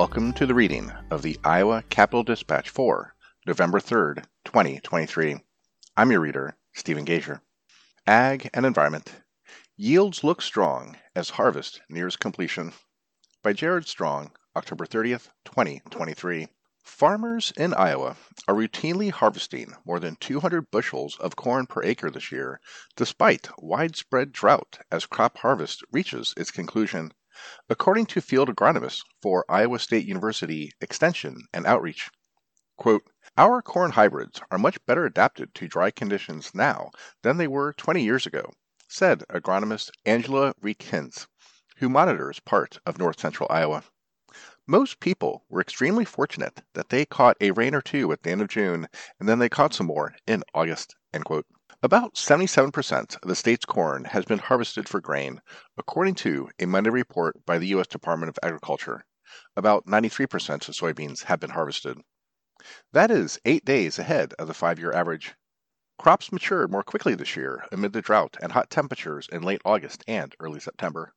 welcome to the reading of the Iowa Capital Dispatch for November 3rd, 2023. I'm your reader, Stephen Gager. Ag and Environment Yields Look Strong as Harvest Nears Completion by Jared Strong, October 30th, 2023. Farmers in Iowa are routinely harvesting more than 200 bushels of corn per acre this year, despite widespread drought as crop harvest reaches its conclusion according to field agronomists for Iowa State University Extension and Outreach. Quote, Our corn hybrids are much better adapted to dry conditions now than they were 20 years ago, said agronomist Angela Rieck-Hinz, who monitors part of north central Iowa. Most people were extremely fortunate that they caught a rain or two at the end of June, and then they caught some more in August. End quote. About 77% of the state's corn has been harvested for grain, according to a Monday report by the U.S. Department of Agriculture. About 93% of soybeans have been harvested. That is eight days ahead of the five year average. Crops matured more quickly this year amid the drought and hot temperatures in late August and early September.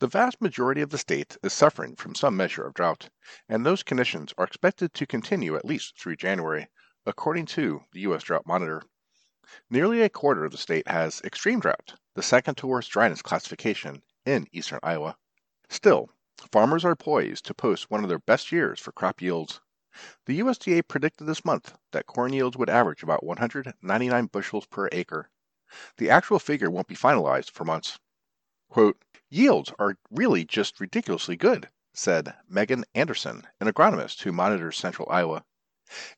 The vast majority of the state is suffering from some measure of drought, and those conditions are expected to continue at least through January, according to the U.S. Drought Monitor. Nearly a quarter of the state has extreme drought, the second to worst dryness classification in eastern Iowa. Still, farmers are poised to post one of their best years for crop yields. The USDA predicted this month that corn yields would average about 199 bushels per acre. The actual figure won't be finalized for months. Quote, Yields are really just ridiculously good, said Meaghan Anderson, an agronomist who monitors central Iowa.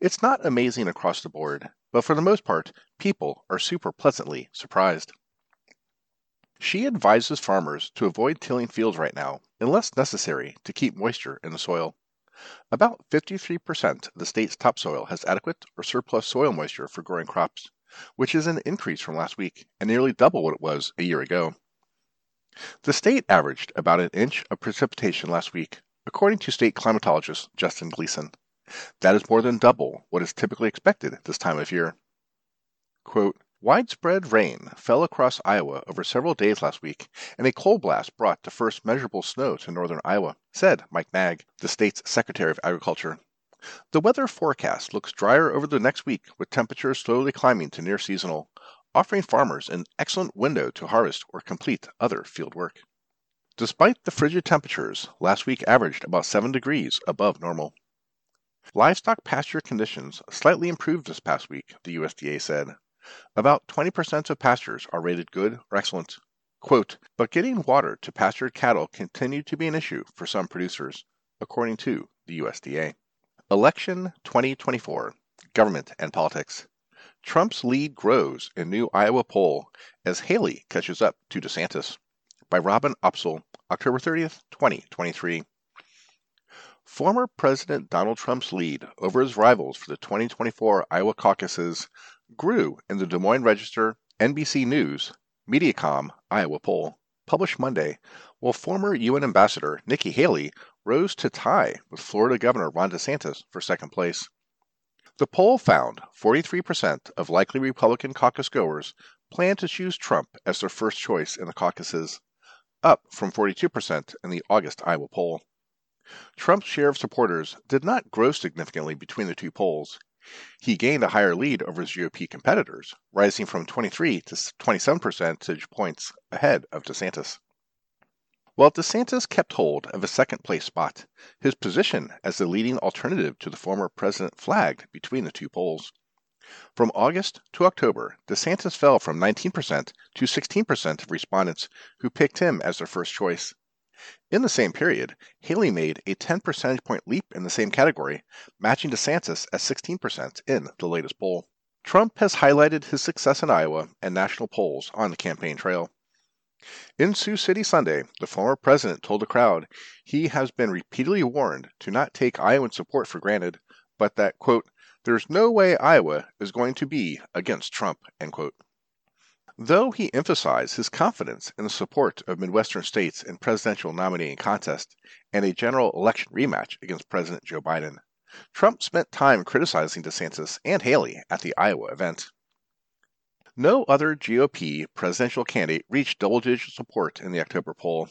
It's not amazing across the board, but for the most part, people are super pleasantly surprised. She advises farmers to avoid tilling fields right now unless necessary to keep moisture in the soil. About 53% of the state's topsoil has adequate or surplus soil moisture for growing crops, which is an increase from last week and nearly double what it was a year ago. The state averaged about an inch of precipitation last week, according to state climatologist Justin Glisan. That is more than double what is typically expected this time of year. Quote, Widespread rain fell across Iowa over several days last week, and a cold blast brought the first measurable snow to northern Iowa, said Mike Naig, the state's Secretary of Agriculture. The weather forecast looks drier over the next week, with temperatures slowly climbing to near seasonal, offering farmers an excellent window to harvest or complete other field work. Despite the frigid temperatures, last week averaged about 7 degrees above normal. Livestock pasture conditions slightly improved this past week, the USDA said. About 20% of pastures are rated good or excellent. Quote, but getting water to pastured cattle continued to be an issue for some producers, according to the USDA. Election 2024 Government and Politics. Trump's lead grows in new Iowa poll as Haley catches up to DeSantis. By Robin Opsahl, October 30th, 2023. Former President Donald Trump's lead over his rivals for the 2024 Iowa caucuses grew in the Des Moines Register, NBC News, Mediacom Iowa poll, published Monday, while former UN Ambassador Nikki Haley rose to tie with Florida Governor Ron DeSantis for second place. The poll found 43% of likely Republican caucus goers plan to choose Trump as their first choice in the caucuses, up from 42% in the August Iowa poll. Trump's share of supporters did not grow significantly between the two polls. He gained a higher lead over his GOP competitors, rising from 23 to 27 percentage points ahead of DeSantis. While DeSantis kept hold of a second place spot, his position as the leading alternative to the former president flagged between the two polls. From August to October, DeSantis fell from 19% to 16% of respondents who picked him as their first choice. In the same period, Haley made a 10 percentage point leap in the same category, matching DeSantis at 16% in the latest poll. Trump has highlighted his success in Iowa and national polls on the campaign trail. In Sioux City Sunday, the former president told the crowd he has been repeatedly warned to not take Iowan support for granted, but that, quote, there's no way Iowa is going to be against Trump, end quote. Though he emphasized his confidence in the support of Midwestern states in presidential nominating contest and a general election rematch against President Joe Biden, Trump spent time criticizing DeSantis and Haley at the Iowa event. No other GOP presidential candidate reached double digit support in the October poll.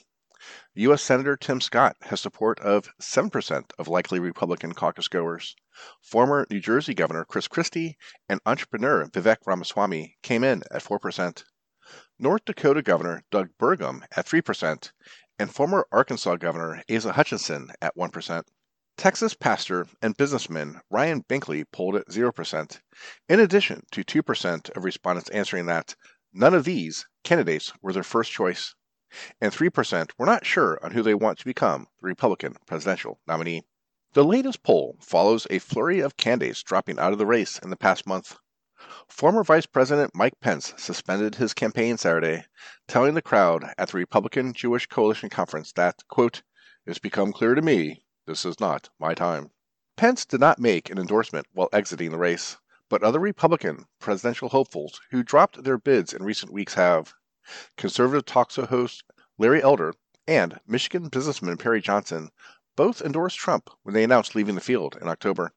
U.S. Senator Tim Scott has support of 7% of likely Republican caucus goers. Former New Jersey Governor Chris Christie and entrepreneur Vivek Ramaswamy came in at 4%. North Dakota Governor Doug Burgum at 3%, and former Arkansas Governor Asa Hutchinson at 1%. Texas pastor and businessman Ryan Binkley polled at 0%, in addition to 2% of respondents answering that none of these candidates were their first choice, and 3% were not sure on who they want to become the Republican presidential nominee. The latest poll follows a flurry of candidates dropping out of the race in the past month. Former Vice President Mike Pence suspended his campaign Saturday, telling the crowd at the Republican Jewish Coalition Conference that, quote, it's become clear to me this is not my time. Pence did not make an endorsement while exiting the race, but other Republican presidential hopefuls who dropped their bids in recent weeks have. Conservative talk show host Larry Elder and Michigan businessman Perry Johnson both endorsed Trump when they announced leaving the field in October.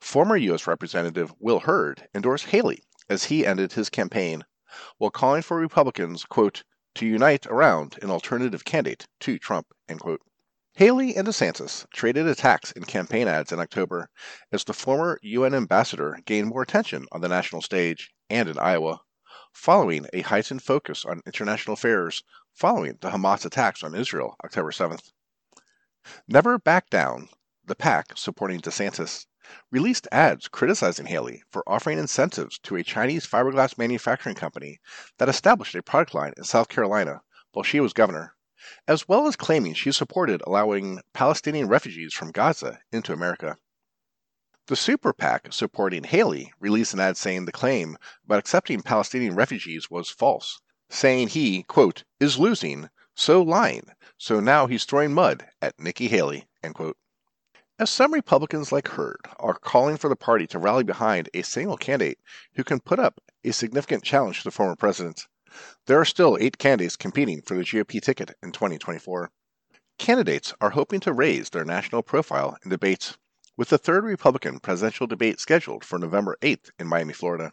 Former U.S. Representative Will Hurd endorsed Haley as he ended his campaign, while calling for Republicans, quote, to unite around an alternative candidate to Trump, end quote. Haley and DeSantis traded attacks in campaign ads in October as the former UN ambassador gained more attention on the national stage and in Iowa, following a heightened focus on international affairs following the Hamas attacks on Israel October 7th. Never Back Down, the PAC supporting DeSantis, released ads criticizing Haley for offering incentives to a Chinese fiberglass manufacturing company that established a product line in South Carolina while she was governor as well as claiming she supported allowing Palestinian refugees from Gaza into America. The Super PAC supporting Haley released an ad saying the claim about accepting Palestinian refugees was false, saying he, quote, is losing, so lying, so now he's throwing mud at Nikki Haley, end quote. As some Republicans like Hurd are calling for the party to rally behind a single candidate who can put up a significant challenge to the former president, there are still eight candidates competing for the GOP ticket in 2024. Candidates are hoping to raise their national profile in debates, with the third Republican presidential debate scheduled for November 8th in Miami, Florida.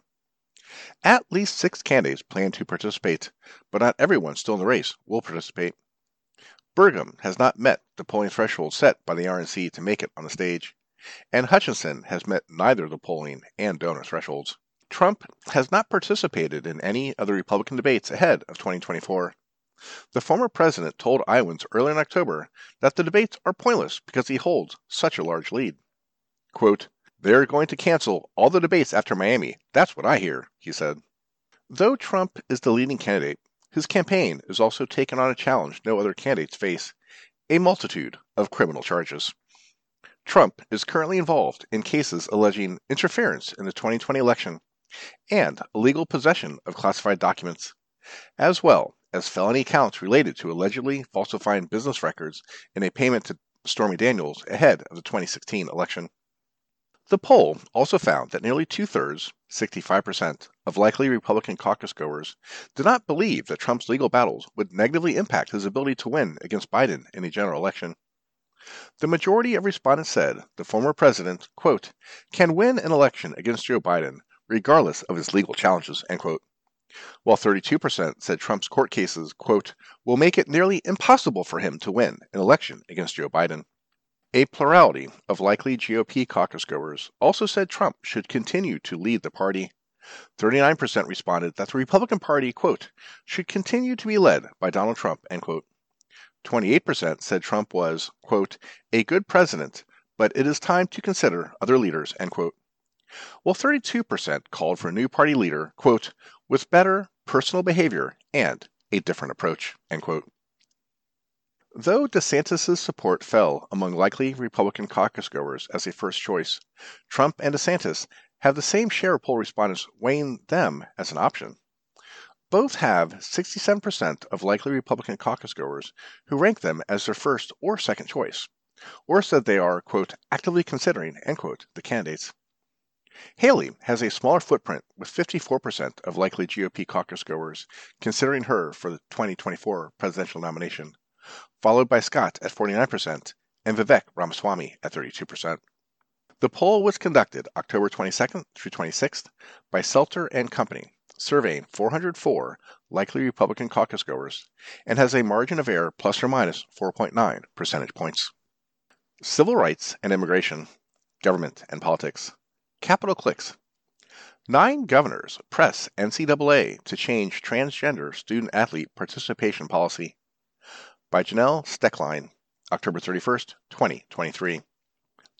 At least six candidates plan to participate, but not everyone still in the race will participate. Burgum has not met the polling threshold set by the RNC to make it on the stage, and Hutchinson has met neither the polling and donor thresholds. Trump has not participated in any of the Republican debates ahead of 2024. The former president told Iowans early in October that the debates are pointless because he holds such a large lead. Quote, They're going to cancel all the debates after Miami. That's what I hear, he said. Though Trump is the leading candidate, his campaign is also taking on a challenge no other candidates face a multitude of criminal charges. Trump is currently involved in cases alleging interference in the 2020 election and illegal possession of classified documents, as well as felony counts related to allegedly falsifying business records in a payment to Stormy Daniels ahead of the 2016 election. The poll also found that nearly two thirds, 65%, of likely Republican caucus goers did not believe that Trump's legal battles would negatively impact his ability to win against Biden in a general election. The majority of respondents said the former president, quote, can win an election against Joe Biden regardless of his legal challenges, end quote. While 32% said Trump's court cases, quote, will make it nearly impossible for him to win an election against Joe Biden. A plurality of likely GOP caucus goers also said Trump should continue to lead the party. 39% responded that the Republican Party, quote, should continue to be led by Donald Trump, end quote. 28% said Trump was, quote, a good president, but it is time to consider other leaders, end quote while 32% called for a new party leader, quote, with better personal behavior and a different approach, end quote. Though DeSantis' support fell among likely Republican caucus goers as a first choice, Trump and DeSantis have the same share of poll respondents weighing them as an option. Both have 67% of likely Republican caucus goers who rank them as their first or second choice, or said they are, quote, actively considering, end quote, the candidates. Haley has a smaller footprint with 54% of likely GOP caucus goers considering her for the 2024 presidential nomination, followed by Scott at 49% and Vivek Ramaswamy at 32%. The poll was conducted October 22nd through 26th by Selzer and Company, surveying 404 likely Republican caucus goers and has a margin of error plus or minus 4.9 percentage points. Civil rights and immigration, government and politics. Capital clicks. Nine governors press NCAA to change transgender student athlete participation policy. By Janelle Stecklein, October 31st, 2023.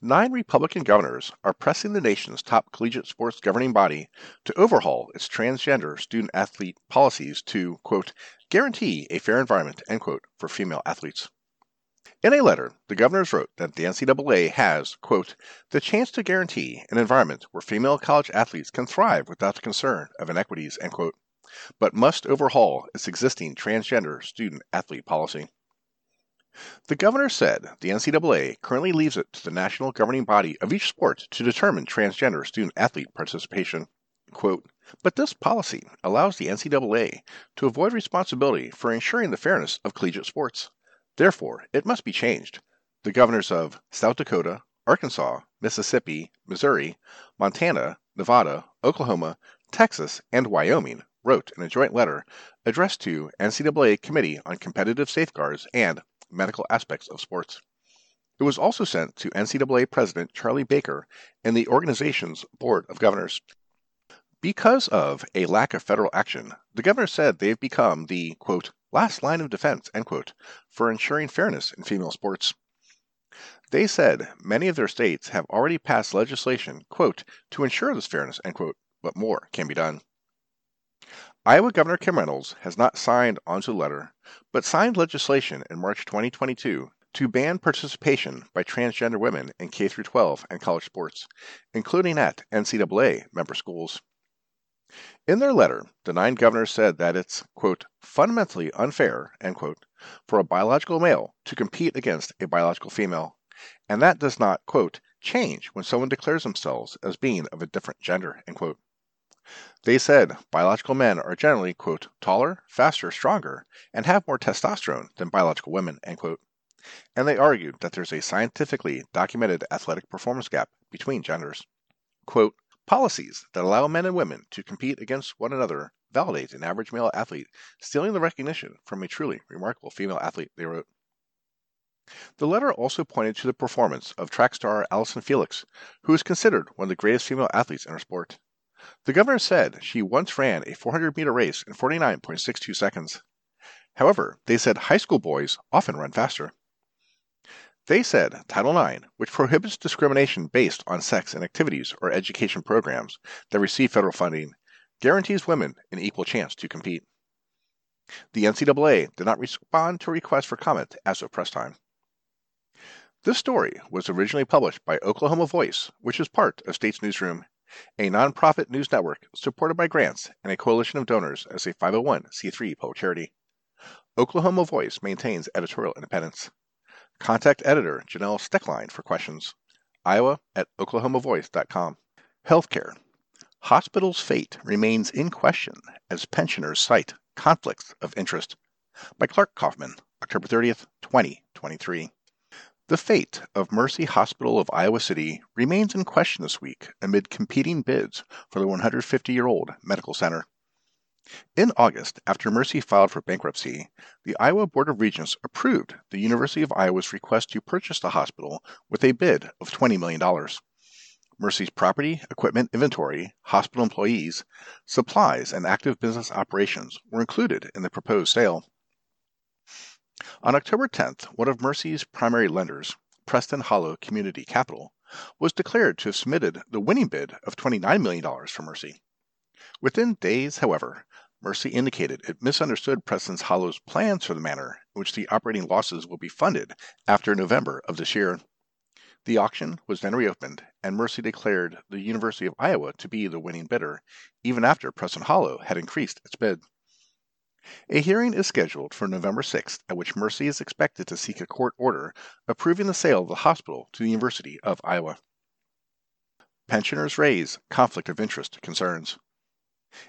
Nine Republican governors are pressing the nation's top collegiate sports governing body to overhaul its transgender student athlete policies to, quote, guarantee a fair environment, end quote, for female athletes. In a letter, the governors wrote that the NCAA has, quote, the chance to guarantee an environment where female college athletes can thrive without the concern of inequities, end quote, but must overhaul its existing transgender student athlete policy. The governor said the NCAA currently leaves it to the national governing body of each sport to determine transgender student athlete participation. Quote, but this policy allows the NCAA to avoid responsibility for ensuring the fairness of collegiate sports. Therefore, it must be changed. The governors of South Dakota, Arkansas, Mississippi, Missouri, Montana, Nevada, Oklahoma, Texas, and Wyoming wrote in a joint letter addressed to NCAA Committee on Competitive Safeguards and medical aspects of sports. It was also sent to NCAA President Charlie Baker and the organization's Board of Governors. Because of a lack of federal action, the governor said they've become the, quote, last line of defense, end quote, for ensuring fairness in female sports. They said many of their states have already passed legislation, quote, to ensure this fairness, end quote, but more can be done. Iowa Governor Kim Reynolds has not signed onto the letter, but signed legislation in March 2022 to ban participation by transgender women in K 12 and college sports, including at NCAA member schools. In their letter, the nine governors said that it's, quote, fundamentally unfair, end quote, for a biological male to compete against a biological female, and that does not, quote, change when someone declares themselves as being of a different gender, end quote. They said biological men are generally, quote, taller, faster, stronger, and have more testosterone than biological women, end quote. And they argued that there's a scientifically documented athletic performance gap between genders. Quote, policies that allow men and women to compete against one another validate an average male athlete stealing the recognition from a truly remarkable female athlete, they wrote. The letter also pointed to the performance of track star Allyson Felix, who is considered one of the greatest female athletes in her sport. The governor said she once ran a 400 meter race in 49.62 seconds. However, they said high school boys often run faster. They said Title IX, which prohibits discrimination based on sex in activities or education programs that receive federal funding, guarantees women an equal chance to compete. The NCAA did not respond to a request for comment as of press time. This story was originally published by Oklahoma Voice, which is part of States Newsroom a nonprofit news network supported by grants and a coalition of donors as a 501c3 public charity. Oklahoma Voice maintains editorial independence. Contact editor Janelle Stecklein for questions. Iowa at oklahomavoice.com. Healthcare. Hospitals' fate remains in question as pensioners cite conflicts of interest. By Clark Kauffman, October 30th, 2023. The fate of Mercy Hospital of Iowa City remains in question this week amid competing bids for the 150 year old medical center. In August, after Mercy filed for bankruptcy, the Iowa Board of Regents approved the University of Iowa's request to purchase the hospital with a bid of $20 million. Mercy's property, equipment, inventory, hospital employees, supplies, and active business operations were included in the proposed sale. On October 10th, one of Mercy's primary lenders, Preston Hollow Community Capital, was declared to have submitted the winning bid of $29 million for Mercy. Within days, however, Mercy indicated it misunderstood Preston Hollow's plans for the manner in which the operating losses will be funded after November of this year. The auction was then reopened, and Mercy declared the University of Iowa to be the winning bidder, even after Preston Hollow had increased its bid. A hearing is scheduled for November 6th at which Mercy is expected to seek a court order approving the sale of the hospital to the University of Iowa. Pensioners raise conflict of interest concerns.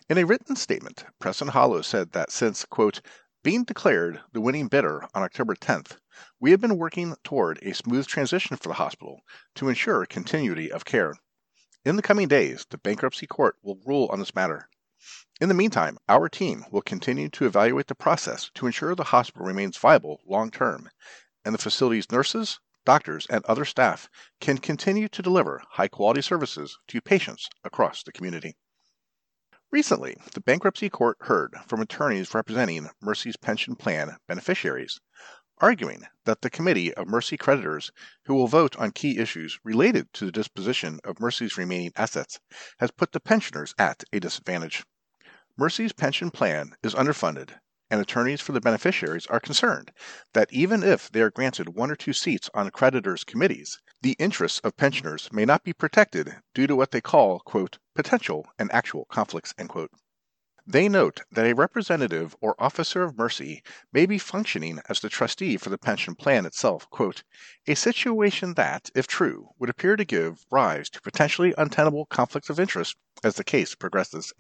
In a written statement, Preston Hollow said that since, quote, being declared the winning bidder on October 10th, we have been working toward a smooth transition for the hospital to ensure continuity of care. In the coming days, the bankruptcy court will rule on this matter. In the meantime, our team will continue to evaluate the process to ensure the hospital remains viable long term, and the facility's nurses, doctors, and other staff can continue to deliver high quality services to patients across the community. Recently, the bankruptcy court heard from attorneys representing Mercy's pension plan beneficiaries, arguing that the committee of Mercy creditors who will vote on key issues related to the disposition of Mercy's remaining assets has put the pensioners at a disadvantage. Mercy's pension plan is underfunded and attorneys for the beneficiaries are concerned that even if they are granted one or two seats on creditors' committees, the interests of pensioners may not be protected due to what they call, potential and actual conflicts. They note that a representative or officer of mercy may be functioning as the trustee for the pension plan itself, a situation that, if true, would appear to give rise to potentially untenable conflicts of interest as the case progresses.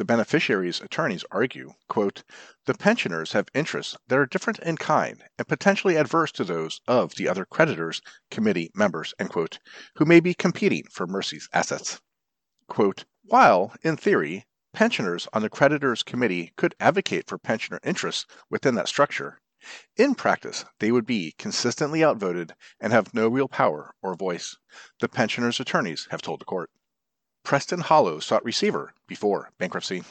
The beneficiaries' attorneys argue, quote, the pensioners have interests that are different in kind and potentially adverse to those of the other creditors, committee members, end quote, who may be competing for Mercy's assets. Quote, while, in theory, pensioners on the creditors committee could advocate for pensioner interests within that structure, in practice, they would be consistently outvoted and have no real power or voice, the pensioners' attorneys have told the court. Preston Hollow sought receiver before bankruptcy.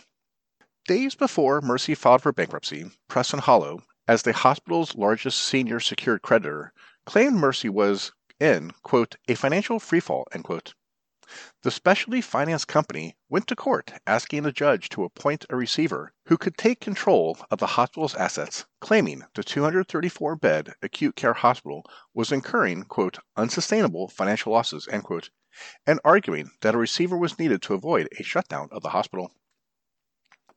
Days before Mercy filed for bankruptcy, Preston Hollow, as the hospital's largest senior secured creditor, claimed Mercy was in, quote, a financial freefall, end quote. The specialty finance company went to court asking the judge to appoint a receiver who could take control of the hospital's assets, claiming the 234 bed acute care hospital was incurring, quote, unsustainable financial losses, end quote, and arguing that a receiver was needed to avoid a shutdown of the hospital.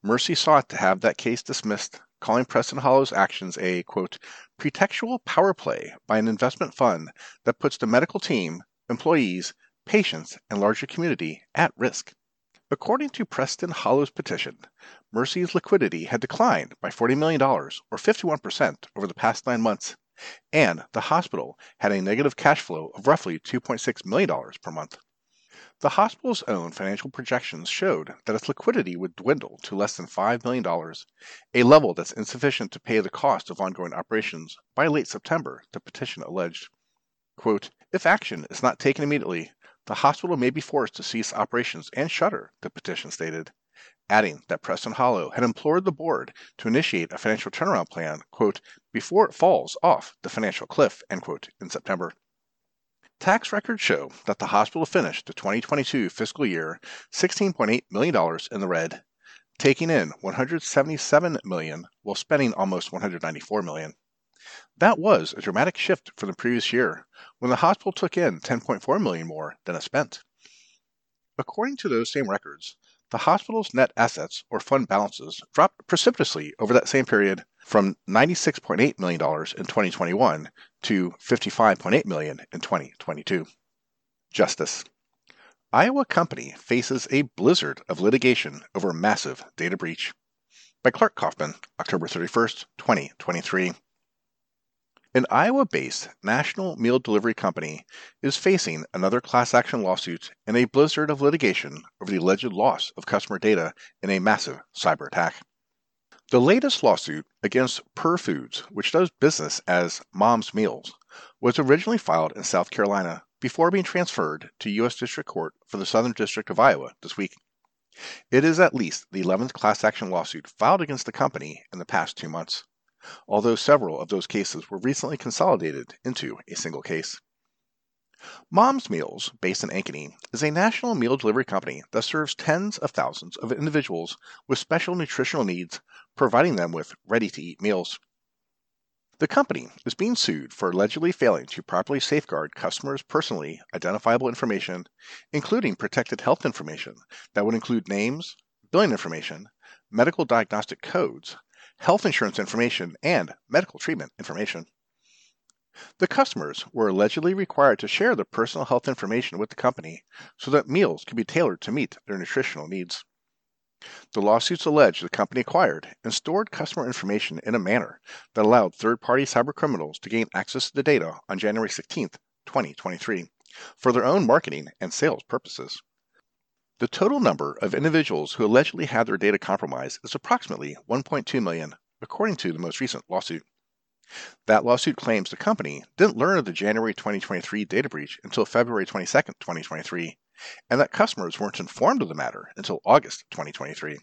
Mercy sought to have that case dismissed, calling Preston Hollow's actions a, quote, pretextual power play by an investment fund that puts the medical team, employees, patients, and larger community at risk. According to Preston Hollow's petition, Mercy's liquidity had declined by $40 million, or 51%, over the past nine months, and the hospital had a negative cash flow of roughly $2.6 million per month. The hospital's own financial projections showed that its liquidity would dwindle to less than $5 million, a level that's insufficient to pay the cost of ongoing operations by late September, the petition alleged. Quote, if action is not taken immediately, the hospital may be forced to cease operations and shutter, the petition stated adding that Preston Hollow had implored the board to initiate a financial turnaround plan, quote, before it falls off the financial cliff, end quote, in September. Tax records show that the hospital finished the 2022 fiscal year $16.8 million in the red, taking in 177 million while spending almost 194 million. That was a dramatic shift from the previous year, when the hospital took in 10.4 million more than it spent. According to those same records, the hospital's net assets or fund balances dropped precipitously over that same period from $96.8 million in 2021 to 55.8 million in 2022. Justice. Iowa company faces a blizzard of litigation over massive data breach. By Clark Kauffman, October 31st, 2023. An Iowa based national meal delivery company is facing another class action lawsuit in a blizzard of litigation over the alleged loss of customer data in a massive cyber attack. The latest lawsuit against PurFoods, which does business as Mom's Meals, was originally filed in South Carolina before being transferred to U.S. District Court for the Southern District of Iowa this week. It is at least the 11th class action lawsuit filed against the company in the past two months although several of those cases were recently consolidated into a single case. Mom's Meals, based in Ankeny, is a national meal delivery company that serves tens of thousands of individuals with special nutritional needs, providing them with ready to eat meals. The company is being sued for allegedly failing to properly safeguard customers' personally identifiable information, including protected health information that would include names, billing information, medical diagnostic codes, health insurance information, and medical treatment information. The customers were allegedly required to share their personal health information with the company so that meals could be tailored to meet their nutritional needs. The lawsuits allege the company acquired and stored customer information in a manner that allowed third party cybercriminals to gain access to the data on January 16, 2023, for their own marketing and sales purposes. The total number of individuals who allegedly had their data compromised is approximately 1.2 million, according to the most recent lawsuit. That lawsuit claims the company didn't learn of the January 2023 data breach until February 22, 2023, and that customers weren't informed of the matter until August 2023.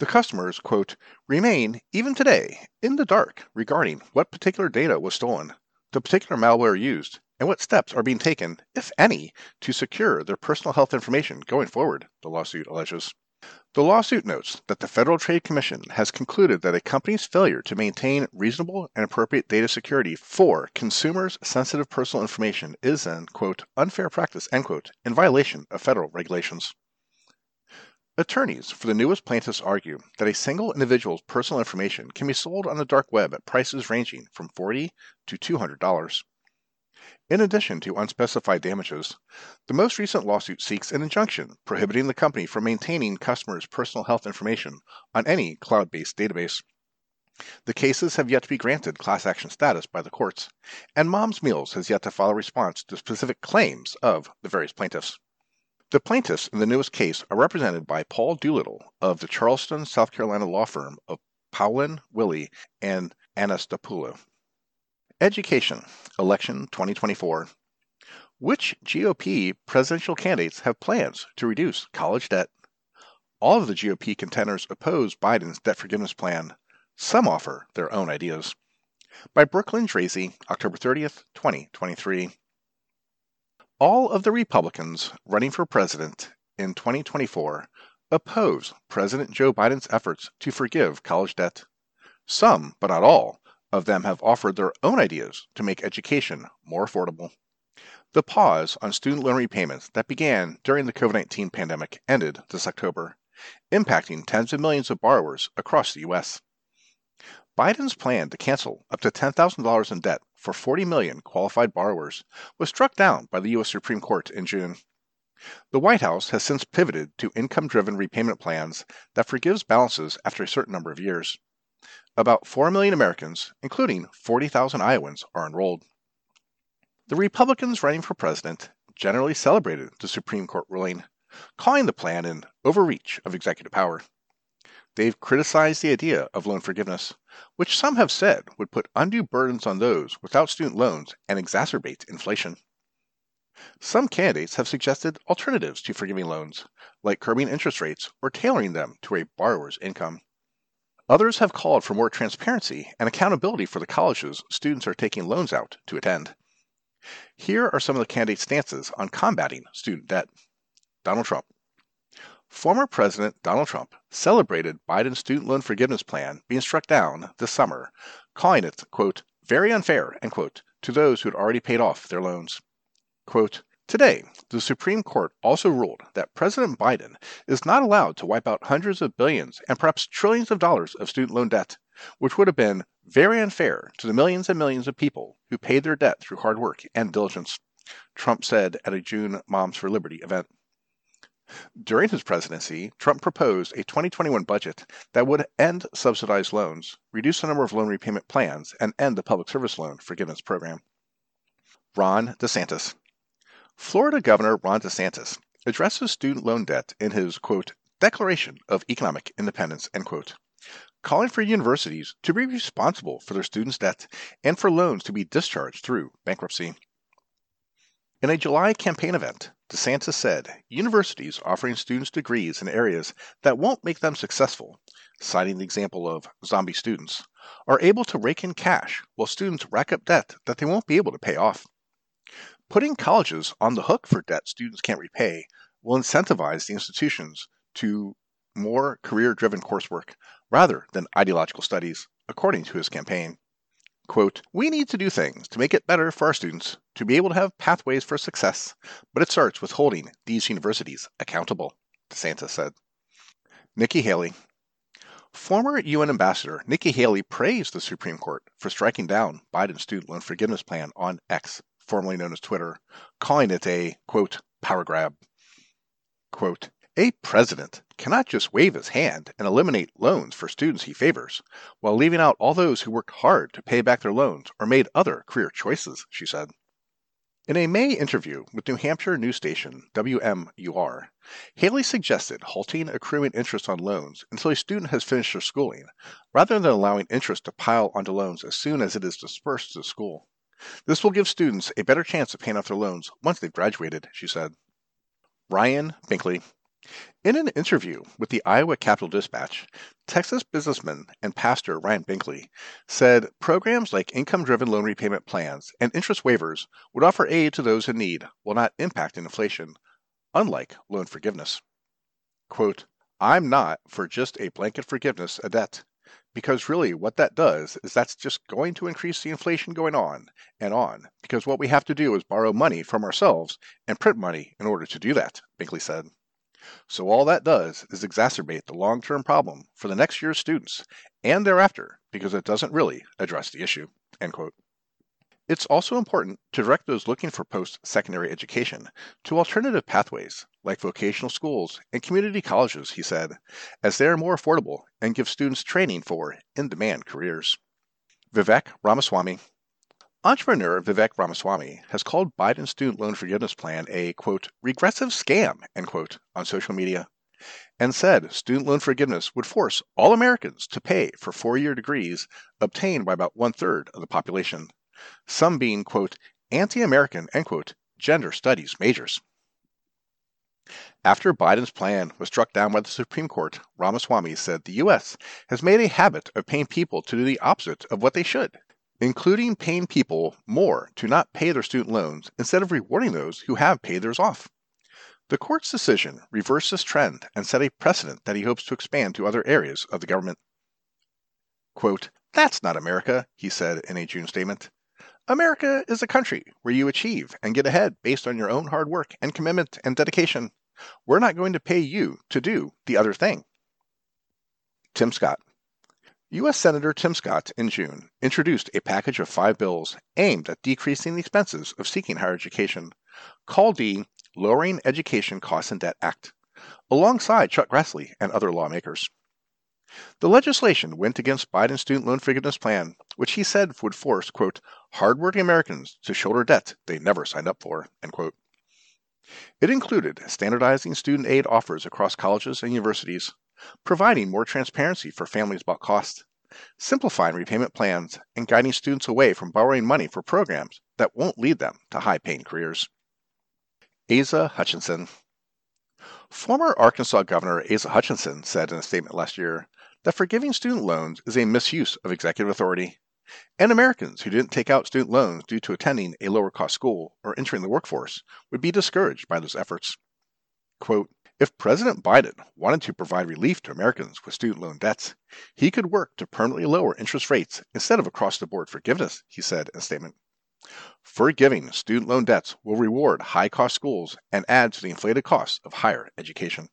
The customers, quote, remain, even today, in the dark regarding what particular data was stolen, the particular malware used, and what steps are being taken, if any, to secure their personal health information going forward, the lawsuit alleges. The lawsuit notes that the Federal Trade Commission has concluded that a company's failure to maintain reasonable and appropriate data security for consumers' sensitive personal information is an, quote, unfair practice, end quote, in violation of federal regulations. Attorneys for the newest plaintiffs argue that a single individual's personal information can be sold on the dark web at prices ranging from 40 to $200. In addition to unspecified damages, the most recent lawsuit seeks an injunction prohibiting the company from maintaining customers' personal health information on any cloud based database. The cases have yet to be granted class action status by the courts, and Mom's Meals has yet to file a response to specific claims of the various plaintiffs. The plaintiffs in the newest case are represented by Paul Doolittle of the Charleston, South Carolina law firm of Poulin, Willey, and Anastopoulos. Education, Election 2024. Which GOP presidential candidates have plans to reduce college debt? All of the GOP contenders oppose Biden's debt forgiveness plan. Some offer their own ideas. By Brooklyn Draisey, October 30th, 2023. All of the Republicans running for president in 2024 oppose President Joe Biden's efforts to forgive college debt. Some, but not all, of them have offered their own ideas to make education more affordable. The pause on student loan repayments that began during the COVID 19 pandemic ended this October, impacting tens of millions of borrowers across the U.S. Biden's plan to cancel up to $10,000 in debt for 40 million qualified borrowers was struck down by the U.S. Supreme Court in June. The White House has since pivoted to income driven repayment plans that forgives balances after a certain number of years. About 4 million Americans, including 40,000 Iowans, are enrolled. The Republicans running for president generally celebrated the Supreme Court ruling, calling the plan an overreach of executive power. They've criticized the idea of loan forgiveness, which some have said would put undue burdens on those without student loans and exacerbate inflation. Some candidates have suggested alternatives to forgiving loans, like curbing interest rates or tailoring them to a borrower's income. Others have called for more transparency and accountability for the colleges students are taking loans out to attend. Here are some of the candidates' stances on combating student debt. Donald Trump. Former President Donald Trump celebrated Biden's student loan forgiveness plan being struck down this summer, calling it, quote, very unfair, end quote, to those who had already paid off their loans. Quote, Today, the Supreme Court also ruled that President Biden is not allowed to wipe out hundreds of billions and perhaps trillions of dollars of student loan debt, which would have been very unfair to the millions and millions of people who paid their debt through hard work and diligence, Trump said at a June Moms for Liberty event. During his presidency, Trump proposed a 2021 budget that would end subsidized loans, reduce the number of loan repayment plans, and end the public service loan forgiveness program. Ron DeSantis. Florida Governor Ron DeSantis addresses student loan debt in his, quote, Declaration of Economic Independence, end quote, calling for universities to be responsible for their students' debt and for loans to be discharged through bankruptcy. In a July campaign event, DeSantis said universities offering students degrees in areas that won't make them successful, citing the example of zombie students, are able to rake in cash while students rack up debt that they won't be able to pay off. Putting colleges on the hook for debt students can't repay will incentivize the institutions to more career driven coursework rather than ideological studies, according to his campaign. Quote, We need to do things to make it better for our students to be able to have pathways for success, but it starts with holding these universities accountable, DeSantis said. Nikki Haley. Former UN Ambassador Nikki Haley praised the Supreme Court for striking down Biden's student loan forgiveness plan on X formerly known as Twitter, calling it a, quote, power grab. Quote, a president cannot just wave his hand and eliminate loans for students he favors, while leaving out all those who worked hard to pay back their loans or made other career choices, she said. In a May interview with New Hampshire news station WMUR, Haley suggested halting accruing interest on loans until a student has finished their schooling, rather than allowing interest to pile onto loans as soon as it is dispersed to school. This will give students a better chance of paying off their loans once they've graduated, she said. Ryan Binkley, in an interview with the Iowa Capital Dispatch, Texas businessman and pastor Ryan Binkley said programs like income driven loan repayment plans and interest waivers would offer aid to those in need while not impacting inflation, unlike loan forgiveness. Quote, I'm not for just a blanket forgiveness of debt, because really what that does is that's just going to increase the inflation going on and on, because what we have to do is borrow money from ourselves and print money in order to do that, Binkley said. So all that does is exacerbate the long-term problem for the next year's students and thereafter because it doesn't really address the issue. end quote. It's also important to direct those looking for post-secondary education to alternative pathways like vocational schools and community colleges, he said, as they are more affordable and give students training for in-demand careers. Vivek Ramaswamy Entrepreneur Vivek Ramaswamy has called Biden's student loan forgiveness plan a, quote, regressive scam, end quote, on social media, and said student loan forgiveness would force all Americans to pay for four year degrees obtained by about one third of the population, some being, quote, anti American, end quote, gender studies majors. After Biden's plan was struck down by the Supreme Court, Ramaswamy said the U.S. has made a habit of paying people to do the opposite of what they should including paying people more to not pay their student loans instead of rewarding those who have paid theirs off. The court's decision reversed this trend and set a precedent that he hopes to expand to other areas of the government. Quote, That's not America, he said in a June statement. America is a country where you achieve and get ahead based on your own hard work and commitment and dedication. We're not going to pay you to do the other thing. Tim Scott. U.S. Senator Tim Scott in June introduced a package of five bills aimed at decreasing the expenses of seeking higher education, called the Lowering Education Costs and Debt Act, alongside Chuck Grassley and other lawmakers. The legislation went against Biden's student loan forgiveness plan, which he said would force, quote, hardworking Americans to shoulder debt they never signed up for, end quote. It included standardizing student aid offers across colleges and universities, providing more transparency for families about costs, simplifying repayment plans, and guiding students away from borrowing money for programs that won't lead them to high paying careers. Asa Hutchinson Former Arkansas Governor Asa Hutchinson said in a statement last year that forgiving student loans is a misuse of executive authority, and Americans who didn't take out student loans due to attending a lower cost school or entering the workforce would be discouraged by those efforts. Quote, if President Biden wanted to provide relief to Americans with student loan debts, he could work to permanently lower interest rates instead of across the board forgiveness, he said in a statement. Forgiving student loan debts will reward high cost schools and add to the inflated costs of higher education.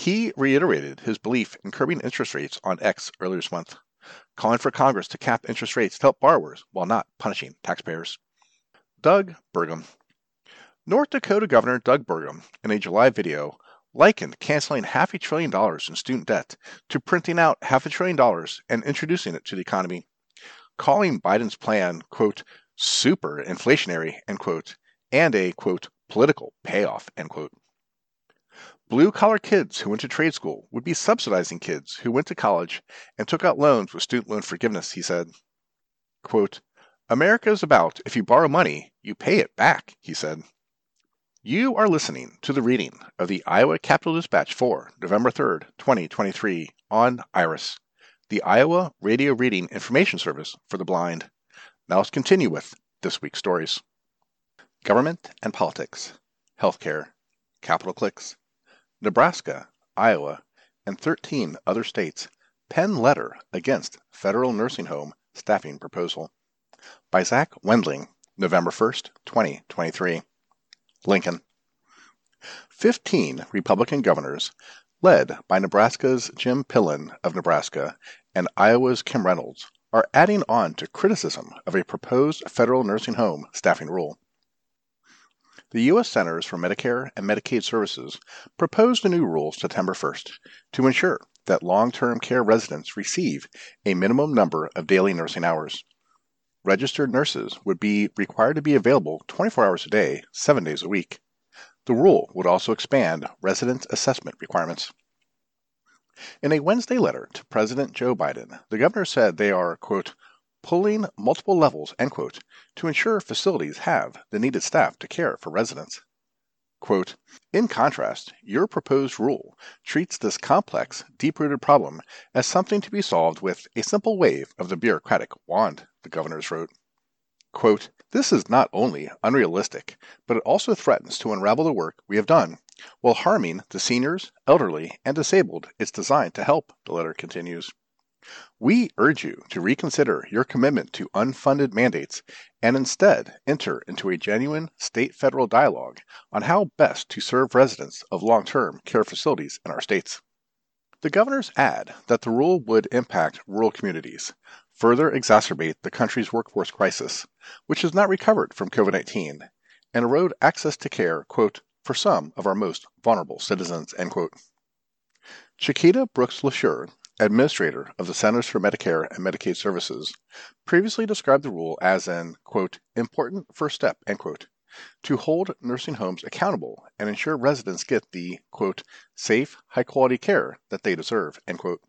He reiterated his belief in curbing interest rates on X earlier this month, calling for Congress to cap interest rates to help borrowers while not punishing taxpayers. Doug Burgum North Dakota Governor Doug Burgum, in a July video, likened canceling half a trillion dollars in student debt to printing out half a trillion dollars and introducing it to the economy, calling Biden's plan, quote, super inflationary, end quote, and a, quote, political payoff, end quote. Blue collar kids who went to trade school would be subsidizing kids who went to college and took out loans with student loan forgiveness, he said. Quote, America is about if you borrow money, you pay it back, he said. You are listening to the reading of the Iowa Capital Dispatch for November 3rd, 2023 on IRIS, the Iowa Radio Reading Information Service for the Blind. Now let's continue with this week's stories. Government and Politics, Healthcare, Capital Clicks, Nebraska, Iowa, and 13 other states pen letter against federal nursing home staffing proposal. By Zach Wendling, November 1st, 2023. Lincoln. Fifteen Republican governors, led by Nebraska's Jim Pillen of Nebraska and Iowa's Kim Reynolds, are adding on to criticism of a proposed federal nursing home staffing rule. The U.S. Centers for Medicare and Medicaid Services proposed a new rule September 1st to ensure that long term care residents receive a minimum number of daily nursing hours. registered nurses would be required to be available 24 hours a day, 7 days a week. The rule would also expand residence assessment requirements. In a Wednesday letter to President Joe Biden, the governor said they are, quote, pulling multiple levels, end quote, to ensure facilities have the needed staff to care for residents. Quote, in contrast, your proposed rule treats this complex, deep rooted problem as something to be solved with a simple wave of the bureaucratic wand, the governors wrote. Quote, this is not only unrealistic, but it also threatens to unravel the work we have done while harming the seniors, elderly, and disabled it's designed to help, the letter continues. We urge you to reconsider your commitment to unfunded mandates and instead enter into a genuine state federal dialogue on how best to serve residents of long term care facilities in our states. The governors add that the rule would impact rural communities, further exacerbate the country's workforce crisis, which has not recovered from COVID 19, and erode access to care, quote, for some of our most vulnerable citizens. End quote. Chiquita Brooks LaSure, administrator of the Centers for Medicare and Medicaid Services, previously described the rule as an quote, important first step end quote, to hold nursing homes accountable and ensure residents get the quote, safe, high quality care that they deserve. End quote.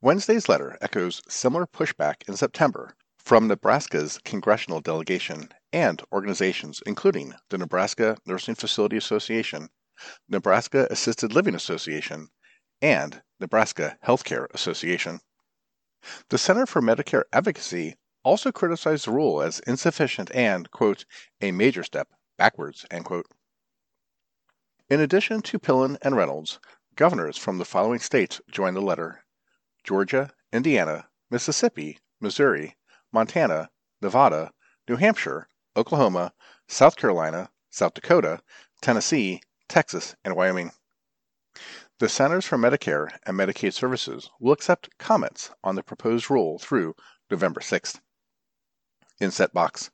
Wednesday's letter echoes similar pushback in September from Nebraska's congressional delegation and organizations including the Nebraska Nursing Facility Association, Nebraska Assisted Living Association, and Nebraska Healthcare Association. The Center for Medicare Advocacy also criticized the rule as insufficient and, quote, a major step backwards, end quote. In addition to Pillen and Reynolds, governors from the following states joined the letter Georgia, Indiana, Mississippi, Missouri, Montana, Nevada, New Hampshire, Oklahoma, South Carolina, South Dakota, Tennessee, Texas, and Wyoming. The Centers for Medicare and Medicaid Services will accept comments on the proposed rule through November 6th. Inset Box.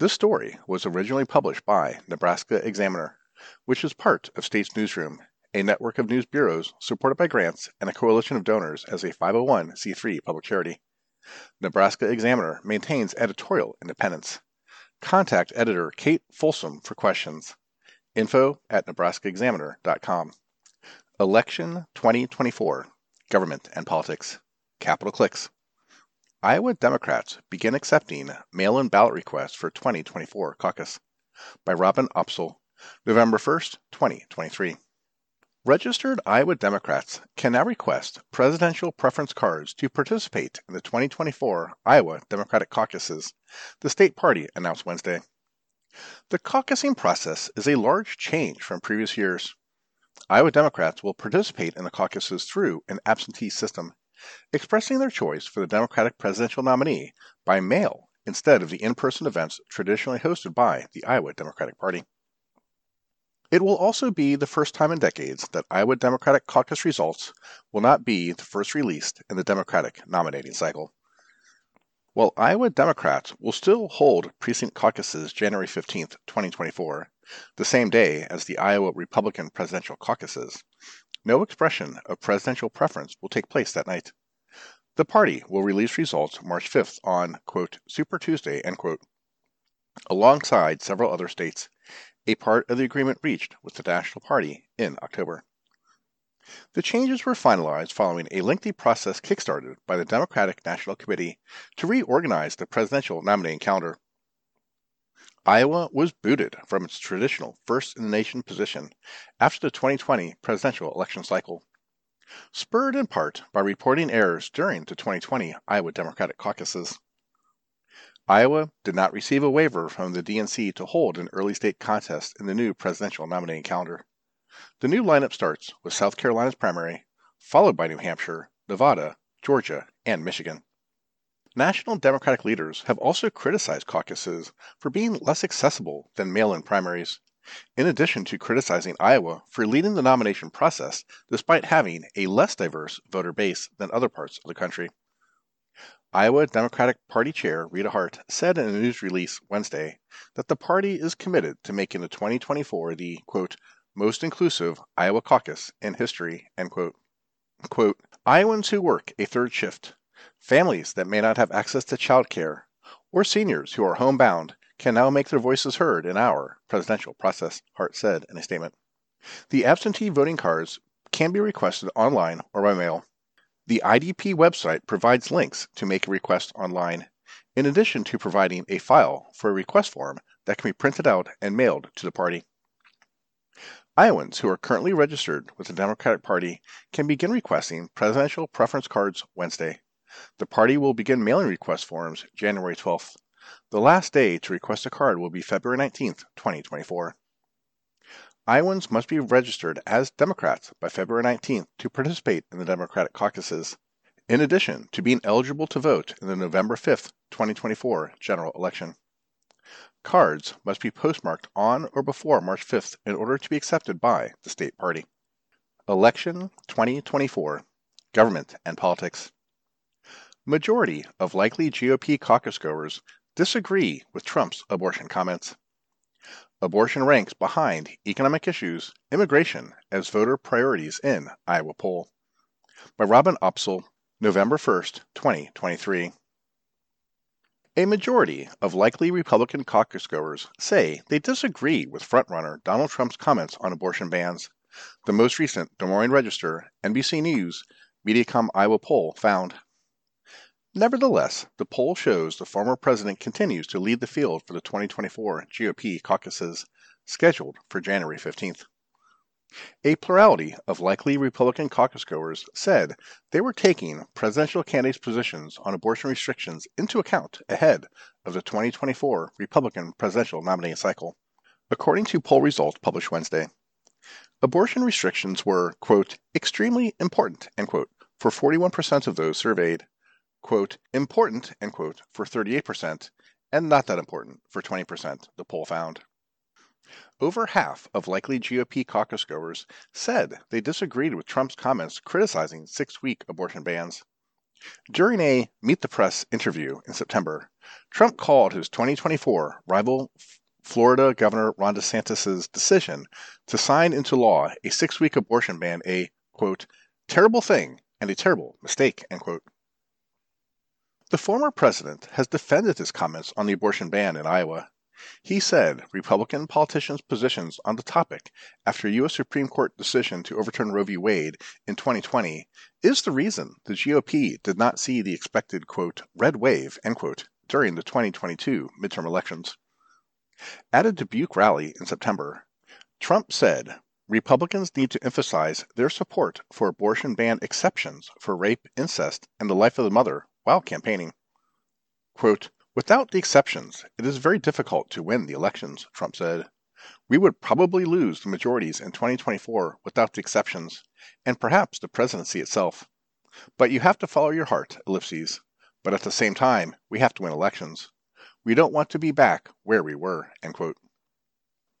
This story was originally published by Nebraska Examiner, which is part of States Newsroom, a network of news bureaus supported by grants and a coalition of donors as a 501c3 public charity. Nebraska Examiner maintains editorial independence. Contact editor Cate Folsom for questions. Info at nebraskaexaminer.com. Election 2024 Government and Politics. Capital Clicks. Iowa Democrats begin accepting mail in ballot requests for 2024 caucus. By Robin Opsahl, November 1st, 2023. Registered Iowa Democrats can now request presidential preference cards to participate in the 2024 Iowa Democratic caucuses, the state party announced Wednesday. The caucusing process is a large change from previous years. Iowa Democrats will participate in the caucuses through an absentee system, expressing their choice for the Democratic presidential nominee by mail instead of the in person events traditionally hosted by the Iowa Democratic Party. It will also be the first time in decades that Iowa Democratic caucus results will not be the first released in the Democratic nominating cycle. While Iowa Democrats will still hold precinct caucuses January 15, 2024, the same day as the Iowa Republican presidential caucuses, no expression of presidential preference will take place that night. The party will release results March 5th on, quote, Super Tuesday, end quote, alongside several other states, a part of the agreement reached with the National Party in October. The changes were finalized following a lengthy process kickstarted by the Democratic National Committee to reorganize the presidential nominating calendar. Iowa was booted from its traditional first in the nation position after the 2020 presidential election cycle. Spurred in part by reporting errors during the 2020 Iowa Democratic caucuses. Iowa did not receive a waiver from the DNC to hold an early state contest in the new presidential nominating calendar. The new lineup starts with South Carolina's primary, followed by New Hampshire, Nevada, Georgia, and Michigan. National Democratic leaders have also criticized caucuses for being less accessible than mail in primaries, in addition to criticizing Iowa for leading the nomination process despite having a less diverse voter base than other parts of the country. Iowa Democratic Party Chair Rita Hart said in a news release Wednesday that the party is committed to making the 2024 the, quote, most inclusive Iowa caucus in history, end quote. quote. Iowans who work a third shift, families that may not have access to childcare, or seniors who are homebound can now make their voices heard in our presidential process, Hart said in a statement. The absentee voting cards can be requested online or by mail. The IDP website provides links to make a request online, in addition to providing a file for a request form that can be printed out and mailed to the party. Iowans who are currently registered with the Democratic Party can begin requesting presidential preference cards Wednesday. The party will begin mailing request forms January 12th. The last day to request a card will be February 19th, 2024. Iowans must be registered as Democrats by February 19th to participate in the Democratic caucuses, in addition to being eligible to vote in the November 5th, 2024 general election. Cards must be postmarked on or before March 5th in order to be accepted by the state party. Election 2024 Government and Politics Majority of likely GOP caucus goers disagree with Trump's abortion comments. Abortion ranks behind economic issues, immigration as voter priorities in Iowa poll. By Robin Opsahl, November 1st, 2023. A majority of likely Republican caucus goers say they disagree with frontrunner Donald Trump's comments on abortion bans. The most recent Des Moines Register, NBC News, Mediacom Iowa poll found. Nevertheless, the poll shows the former president continues to lead the field for the 2024 GOP caucuses, scheduled for January 15th. A plurality of likely Republican caucus goers said they were taking presidential candidates' positions on abortion restrictions into account ahead of the 2024 Republican presidential nominating cycle, according to poll results published Wednesday. Abortion restrictions were, quote, extremely important, end quote, for 41% of those surveyed quote, important, end quote, for 38%, and not that important for 20%, the poll found. Over half of likely GOP caucus goers said they disagreed with Trump's comments criticizing six week abortion bans. During a Meet the Press interview in September, Trump called his 2024 rival Florida Governor Ron DeSantis' decision to sign into law a six week abortion ban a, quote, terrible thing and a terrible mistake, end quote. The former president has defended his comments on the abortion ban in Iowa. He said Republican politicians' positions on the topic after U.S. Supreme Court decision to overturn Roe v. Wade in 2020 is the reason the GOP did not see the expected, red wave, during the 2022 midterm elections. At a Dubuque rally in September, Trump said Republicans need to emphasize their support for abortion ban exceptions for rape, incest, and the life of the mother while campaigning. Quote, Without the exceptions, it is very difficult to win the elections, Trump said. We would probably lose the majorities in 2024 without the exceptions, and perhaps the presidency itself. But you have to follow your heart, ellipses. But at the same time, we have to win elections. We don't want to be back where we were.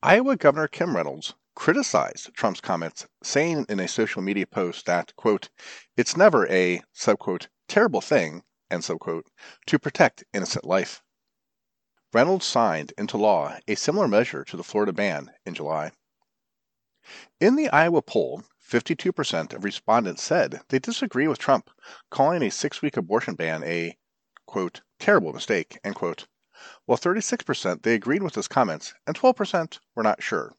Iowa Governor Kim Reynolds criticized Trump's comments, saying in a social media post that, it's never a, terrible thing end quote, to protect innocent life. Reynolds signed into law a similar measure to the Florida ban in July. In the Iowa poll, 52% of respondents said they disagree with Trump, calling a six week abortion ban a, quote, terrible mistake, end quote, while 36% they agreed with his comments and 12% were not sure.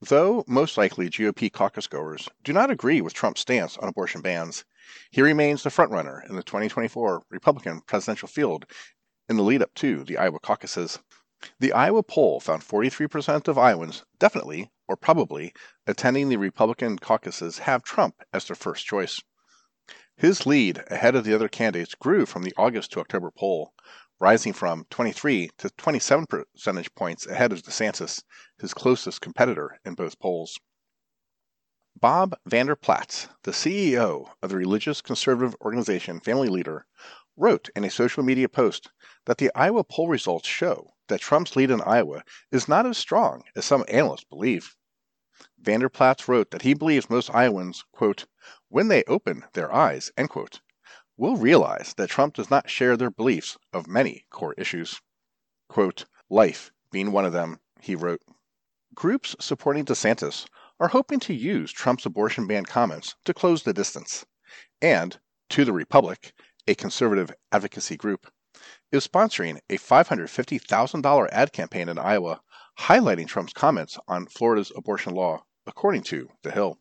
Though most likely GOP caucus goers do not agree with Trump's stance on abortion bans, he remains the frontrunner in the 2024 Republican presidential field in the lead up to the Iowa caucuses. The Iowa poll found 43% of Iowans definitely or probably attending the Republican caucuses have Trump as their first choice. His lead ahead of the other candidates grew from the August to October poll, rising from 23 to 27 percentage points ahead of DeSantis, his closest competitor in both polls. Bob Vander Plaats, the CEO of the religious conservative organization Family Leader, wrote in a social media post that the Iowa poll results show that Trump's lead in Iowa is not as strong as some analysts believe. Vander Plaats wrote that he believes most Iowans, quote, when they open their eyes, end quote, will realize that Trump does not share their beliefs of many core issues. Quote, life being one of them, he wrote. Groups supporting DeSantis are hoping to use Trump's abortion ban comments to close the distance. And, to the Republic, a conservative advocacy group, is sponsoring a $550,000 ad campaign in Iowa highlighting Trump's comments on Florida's abortion law, according to The Hill.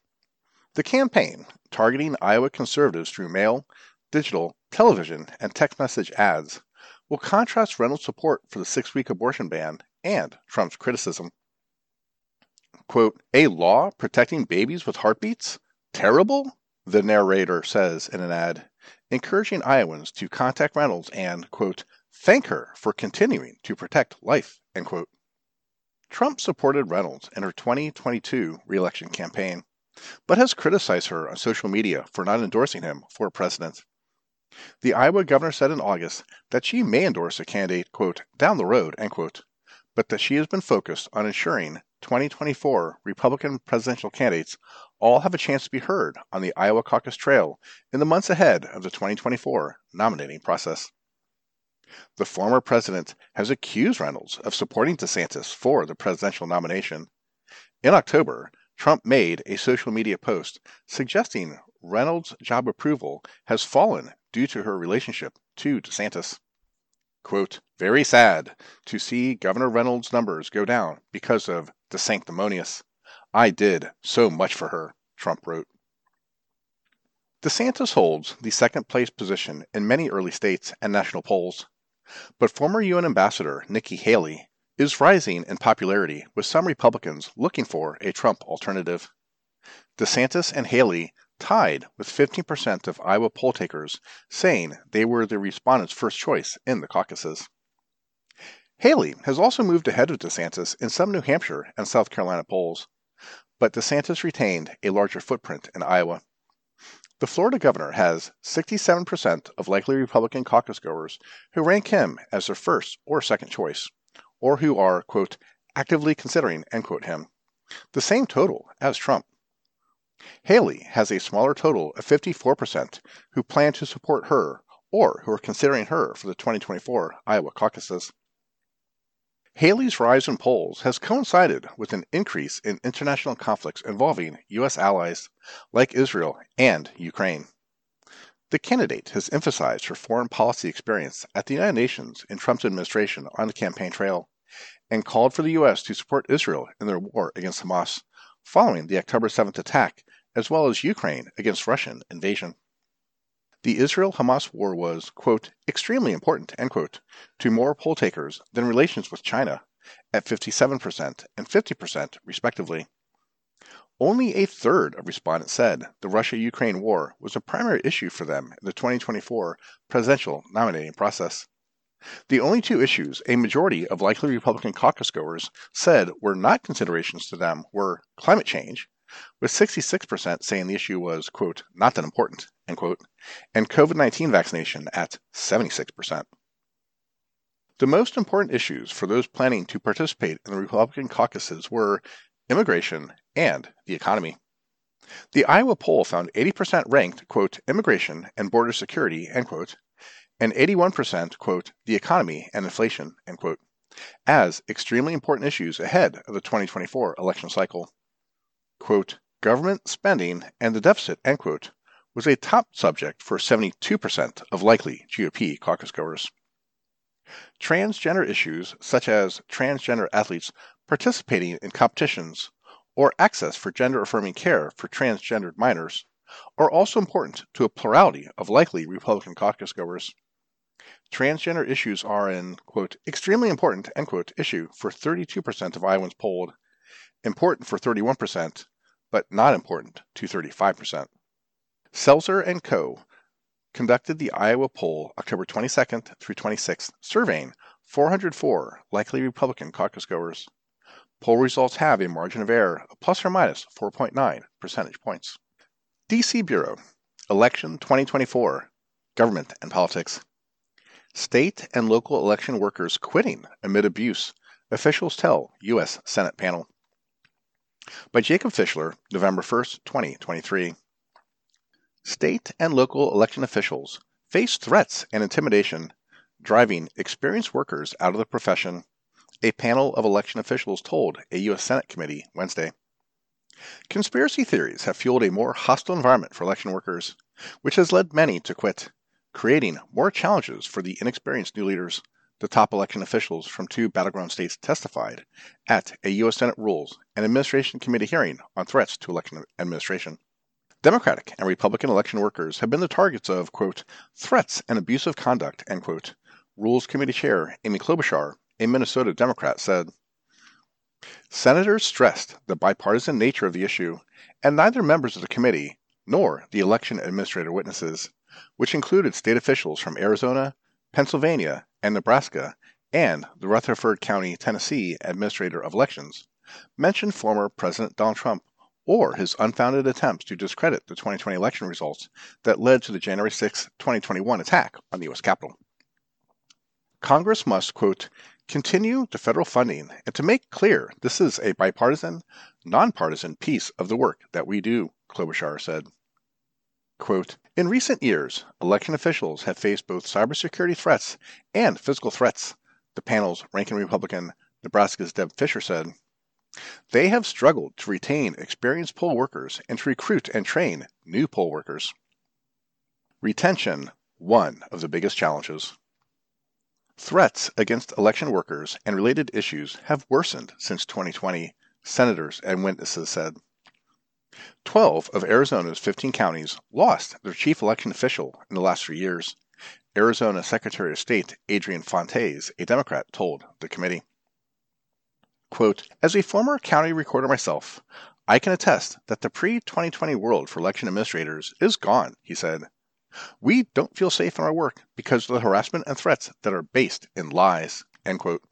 The campaign, targeting Iowa conservatives through mail, digital, television, and text message ads, will contrast Reynolds' support for the six week abortion ban and Trump's criticism. Quote, a law protecting babies with heartbeats? Terrible? The narrator says in an ad, encouraging Iowans to contact Reynolds and, quote, thank her for continuing to protect life, end quote. Trump supported Reynolds in her 2022 reelection campaign, but has criticized her on social media for not endorsing him for president. The Iowa governor said in August that she may endorse a candidate, quote, down the road, end quote, but that she has been focused on ensuring 2024 Republican presidential candidates all have a chance to be heard on the Iowa caucus trail in the months ahead of the 2024 nominating process. The former president has accused Reynolds of supporting DeSantis for the presidential nomination. In October, Trump made a social media post suggesting Reynolds' job approval has fallen due to her relationship to DeSantis. Quote, very sad to see Governor Reynolds' numbers go down because of DeSanctimonious. I did so much for her, Trump wrote. DeSantis holds the second place position in many early states and national polls. But former UN Ambassador Nikki Haley is rising in popularity with some Republicans looking for a Trump alternative. DeSantis and Haley tied with 15% of Iowa poll takers saying they were the respondents' first choice in the caucuses. Haley has also moved ahead of DeSantis in some New Hampshire and South Carolina polls, but DeSantis retained a larger footprint in Iowa. The Florida governor has 67% of likely Republican caucus goers who rank him as their first or second choice, or who are, quote, actively considering, end quote, him, the same total as Trump. Haley has a smaller total of 54% who plan to support her or who are considering her for the 2024 Iowa caucuses. Haley's rise in polls has coincided with an increase in international conflicts involving U.S. allies like Israel and Ukraine. The candidate has emphasized her foreign policy experience at the United Nations in Trump's administration on the campaign trail and called for the U.S. to support Israel in their war against Hamas following the October 7th attack, as well as Ukraine against Russian invasion. The Israel Hamas war was, quote, extremely important, end quote, to more poll takers than relations with China, at 57% and 50%, respectively. Only a third of respondents said the Russia Ukraine war was a primary issue for them in the 2024 presidential nominating process. The only two issues a majority of likely Republican caucus goers said were not considerations to them were climate change, with 66% saying the issue was, quote, not that important, end quote, and COVID 19 vaccination at 76%. The most important issues for those planning to participate in the Republican caucuses were immigration and the economy. The Iowa poll found 80% ranked, quote, immigration and border security, end quote, and 81%, quote, the economy and inflation, end quote, as extremely important issues ahead of the 2024 election cycle. Quote, government spending and the deficit, end quote, was a top subject for 72% of likely GOP caucus goers. Transgender issues, such as transgender athletes participating in competitions or access for gender affirming care for transgendered minors, are also important to a plurality of likely Republican caucus goers. Transgender issues are an, quote, extremely important, end quote, issue for 32% of Iowans polled, important for 31%, but not important to 35%. Selzer and Co. conducted the Iowa poll October 22nd through 26th, surveying 404 likely Republican caucus goers. Poll results have a margin of error of plus or minus 4.9 percentage points. DC Bureau, Election 2024, Government and Politics. State and local election workers quitting amid abuse, officials tell U.S. Senate panel. By Jacob Fischler, November 1, 2023. State and local election officials face threats and intimidation, driving experienced workers out of the profession, a panel of election officials told a U.S. Senate committee Wednesday. Conspiracy theories have fueled a more hostile environment for election workers, which has led many to quit creating more challenges for the inexperienced new leaders. The top election officials from two battleground states testified at a U.S. Senate Rules and Administration Committee hearing on threats to election administration. Democratic and Republican election workers have been the targets of, quote, threats and abusive conduct, end quote. Rules Committee Chair Amy Klobuchar, a Minnesota Democrat, said. Senators stressed the bipartisan nature of the issue, and neither members of the committee nor the election administrator witnesses, which included state officials from Arizona, Pennsylvania, and Nebraska, and the Rutherford County, Tennessee Administrator of Elections, mentioned former President Donald Trump or his unfounded attempts to discredit the 2020 election results that led to the January 6, 2021 attack on the U.S. Capitol. Congress must, quote, continue the federal funding and to make clear this is a bipartisan, nonpartisan piece of the work that we do, Klobuchar said. Quote, in recent years, election officials have faced both cybersecurity threats and physical threats, the panel's ranking Republican, Nebraska's Deb Fischer said. They have struggled to retain experienced poll workers and to recruit and train new poll workers. Retention, one of the biggest challenges. Threats against election workers and related issues have worsened since 2020, senators and witnesses said. 12 of Arizona's 15 counties lost their chief election official in the last three years. Arizona Secretary of State Adrian Fontes, a Democrat, told the committee. Quote, As a former county recorder myself, I can attest that the pre 2020 world for election administrators is gone, he said. We don't feel safe in our work because of the harassment and threats that are based in lies. End quote.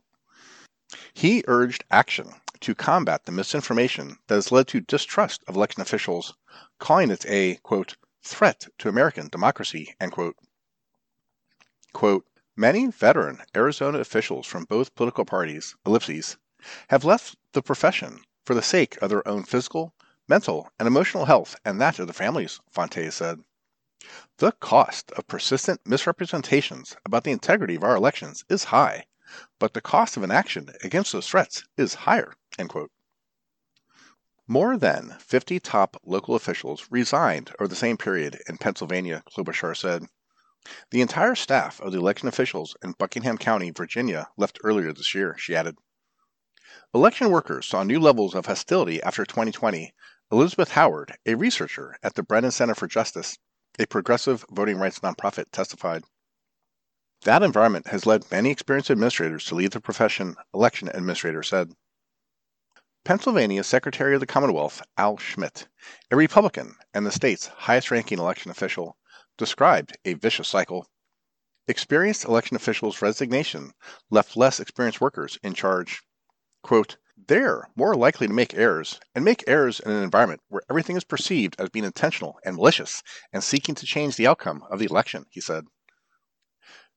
He urged action to combat the misinformation that has led to distrust of election officials, calling it a, quote, threat to American democracy, end quote. Quote, Many veteran Arizona officials from both political parties, ellipses, have left the profession for the sake of their own physical, mental, and emotional health and that of their families, Fontes said. The cost of persistent misrepresentations about the integrity of our elections is high, but the cost of inaction against those threats is higher. More than 50 top local officials resigned over the same period in Pennsylvania, Klobuchar said. The entire staff of the election officials in Buckingham County, Virginia, left earlier this year, she added. Election workers saw new levels of hostility after 2020. Elizabeth Howard, a researcher at the Brennan Center for Justice, a progressive voting rights nonprofit, testified. That environment has led many experienced administrators to leave the profession, election administrator said. Pennsylvania Secretary of the Commonwealth Al Schmidt, a Republican and the state's highest ranking election official, described a vicious cycle. Experienced election officials' resignation left less experienced workers in charge. Quote, they're more likely to make errors, and make errors in an environment where everything is perceived as being intentional and malicious and seeking to change the outcome of the election, he said.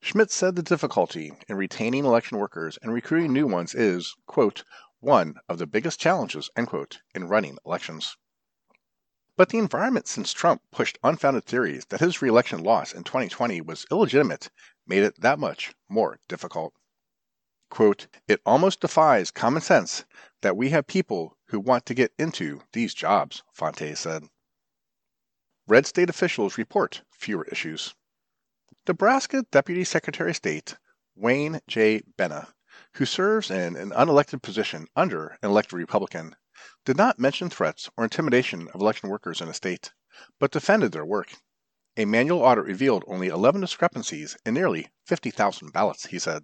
Schmidt said the difficulty in retaining election workers and recruiting new ones is, quote, one of the biggest challenges, in running elections. But the environment since Trump pushed unfounded theories that his reelection loss in 2020 was illegitimate made it that much more difficult. Quote, it almost defies common sense that we have people who want to get into these jobs, Fontes said. Red state officials report fewer issues. Nebraska Deputy Secretary of State Wayne J. Bena, who serves in an unelected position under an elected Republican, did not mention threats or intimidation of election workers in a state, but defended their work. A manual audit revealed only 11 discrepancies in nearly 50,000 ballots, he said.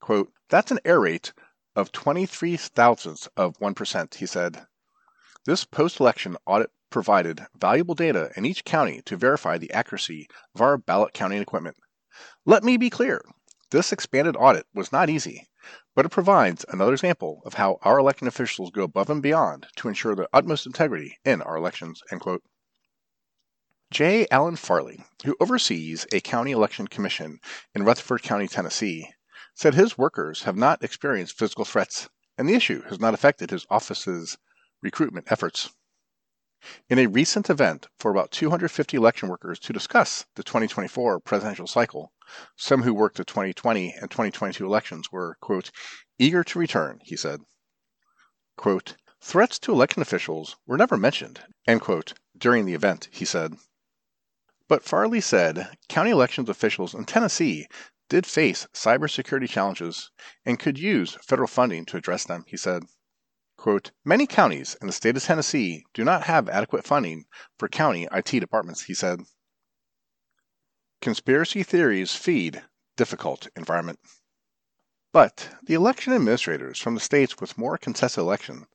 Quote, That's an error rate of 23 thousandths of 1%, he said. This post election audit provided valuable data in each county to verify the accuracy of our ballot counting equipment. Let me be clear this expanded audit was not easy, but it provides another example of how our election officials go above and beyond to ensure the utmost integrity in our elections. J. Allen Farley, who oversees a county election commission in Rutherford County, Tennessee, said his workers have not experienced physical threats, and the issue has not affected his office's recruitment efforts. In a recent event for about 250 election workers to discuss the 2024 presidential cycle, some who worked the 2020 and 2022 elections were, quote, eager to return, he said. Quote, threats to election officials were never mentioned, end quote, during the event, he said. But Farley said county elections officials in Tennessee did face cybersecurity challenges and could use federal funding to address them, he said. Quote, Many counties in the state of Tennessee do not have adequate funding for county IT departments, he said. Conspiracy theories feed difficult environment. But the election administrators from the states with more contested elections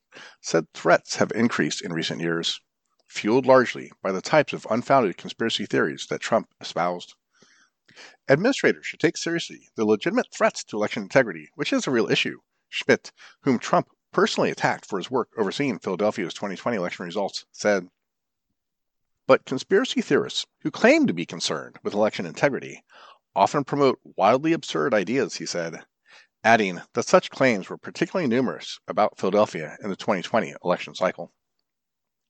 said threats have increased in recent years, fueled largely by the types of unfounded conspiracy theories that Trump espoused. Administrators should take seriously the legitimate threats to election integrity, which is a real issue, Schmidt, whom Trump personally attacked for his work overseeing Philadelphia's 2020 election results, said. But conspiracy theorists who claim to be concerned with election integrity often promote wildly absurd ideas, he said, adding that such claims were particularly numerous about Philadelphia in the 2020 election cycle.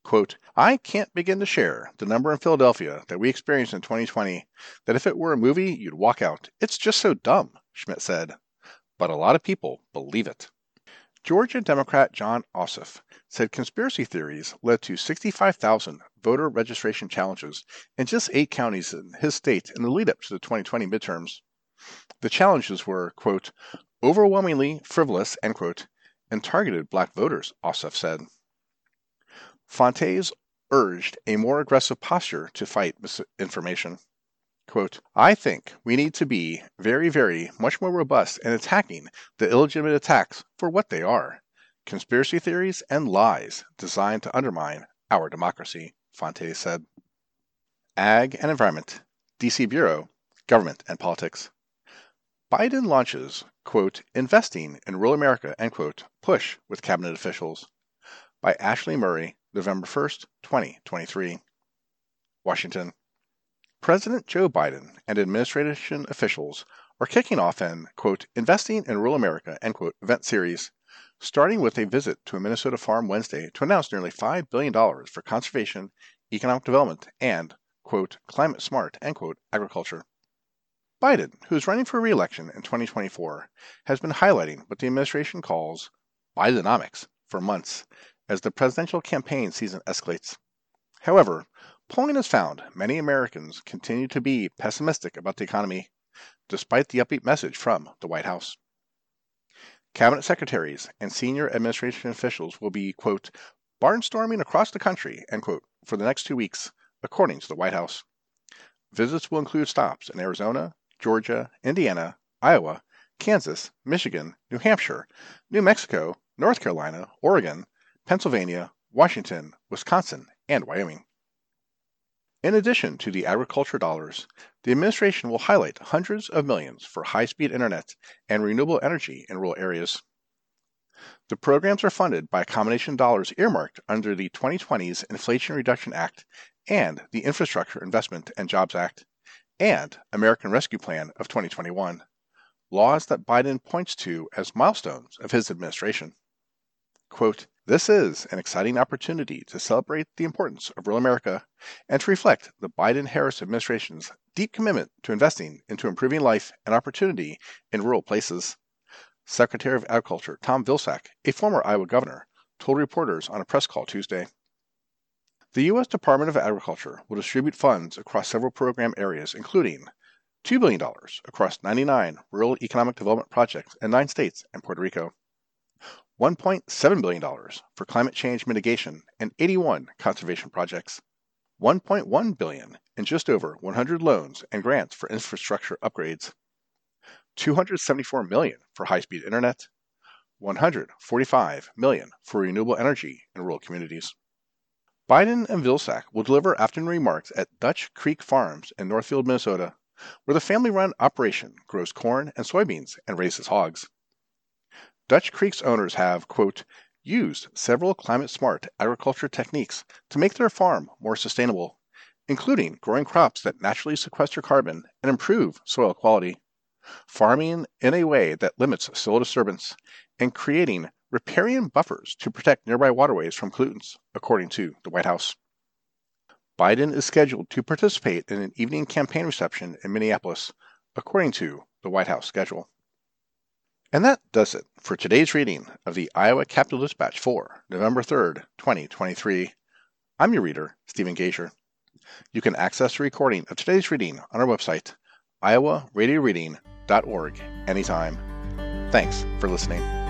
Quote, I can't begin to share the number in Philadelphia that we experienced in 2020 that if it were a movie, you'd walk out. It's just so dumb, Schmidt said. But a lot of people believe it. Georgia Democrat Jon Ossoff said conspiracy theories led to 65,000 voter registration challenges in just eight counties in his state in the lead up to the 2020 midterms. The challenges were, quote, overwhelmingly frivolous, end quote, and targeted black voters, Ossoff said. Fontes urged a more aggressive posture to fight misinformation. I think we need to be very, very much more robust in attacking the illegitimate attacks for what they are conspiracy theories and lies designed to undermine our democracy, Fontes said. Ag and Environment, DC Bureau, Government and Politics. Biden launches, investing in rural America, push with cabinet officials. By Ashley Murray, November 1st, 2023. Washington. President Joe Biden and administration officials are kicking off an, quote, Investing in Rural America, end quote, event series, starting with a visit to a Minnesota farm Wednesday to announce nearly $5 billion for conservation, economic development, and, quote, climate smart, end quote, agriculture. Biden, who is running for re-election in 2024, has been highlighting what the administration calls Bidenomics for months as the presidential campaign season escalates. However, Polling has found many Americans continue to be pessimistic about the economy, despite the upbeat message from the White House. Cabinet secretaries and senior administration officials will be, quote, barnstorming across the country, end quote, for the next two weeks, according to the White House. Visits will include stops in Arizona, Georgia, Indiana, Iowa, Kansas, Michigan, New Hampshire, New Mexico, North Carolina, Oregon, Pennsylvania, Washington, Wisconsin, and Wyoming. In addition to the agriculture dollars, the administration will highlight hundreds of millions for high speed internet and renewable energy in rural areas. The programs are funded by a combination of dollars earmarked under the 2020's Inflation Reduction Act and the Infrastructure Investment and Jobs Act and American Rescue Plan of 2021, laws that Biden points to as milestones of his administration. Quote, this is an exciting opportunity to celebrate the importance of rural America and to reflect the Biden Harris administration's deep commitment to investing into improving life and opportunity in rural places. Secretary of Agriculture Tom Vilsack, a former Iowa governor, told reporters on a press call Tuesday. The U.S. Department of Agriculture will distribute funds across several program areas, including $2 billion across 99 rural economic development projects in nine states and Puerto Rico. $1.7 billion for climate change mitigation and 81 conservation projects, $1.1 billion in just over 100 loans and grants for infrastructure upgrades, $274 million for high-speed internet, 145 million for renewable energy in rural communities. Biden and Vilsack will deliver afternoon remarks at Dutch Creek Farms in Northfield, Minnesota, where the family-run operation grows corn and soybeans and raises hogs. Dutch Creek's owners have, quote, used several climate smart agriculture techniques to make their farm more sustainable, including growing crops that naturally sequester carbon and improve soil quality, farming in a way that limits soil disturbance, and creating riparian buffers to protect nearby waterways from pollutants, according to the White House. Biden is scheduled to participate in an evening campaign reception in Minneapolis, according to the White House schedule. And that does it for today's reading of the Iowa Capital Dispatch for November 3rd, 2023. I'm your reader, Stephen Gager. You can access the recording of today's reading on our website, iowaradioreading.org, anytime. Thanks for listening.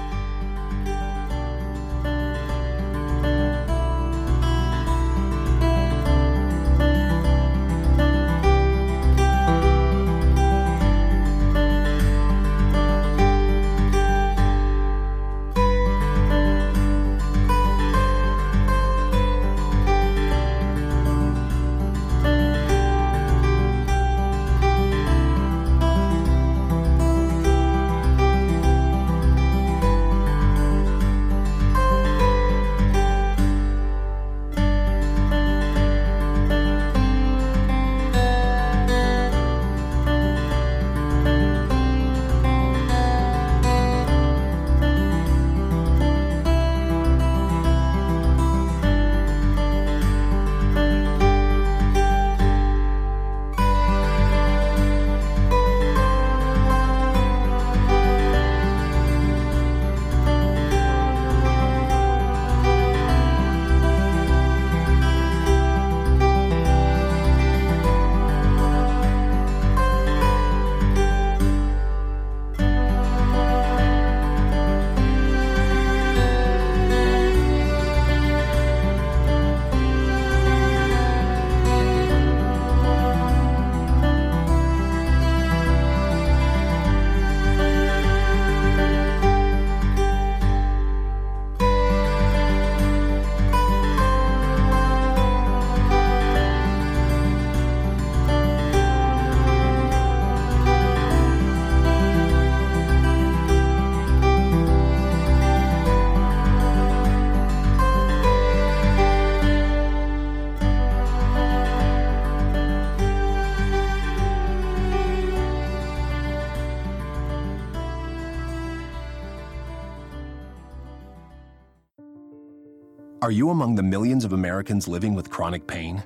Are you among the millions of Americans living with chronic pain?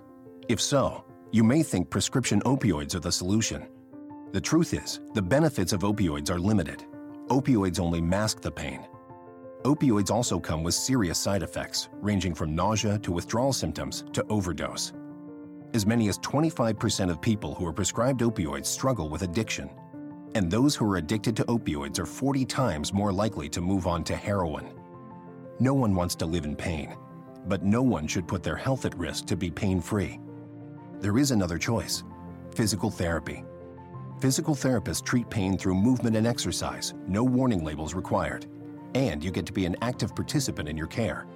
If so, you may think prescription opioids are the solution. The truth is, the benefits of opioids are limited. Opioids only mask the pain. Opioids also come with serious side effects, ranging from nausea to withdrawal symptoms to overdose. As many as 25% of people who are prescribed opioids struggle with addiction. And those who are addicted to opioids are 40 times more likely to move on to heroin. No one wants to live in pain but no one should put their health at risk to be pain free. There is another choice physical therapy. Physical therapists treat pain through movement and exercise, no warning labels required, and you get to be an active participant in your care.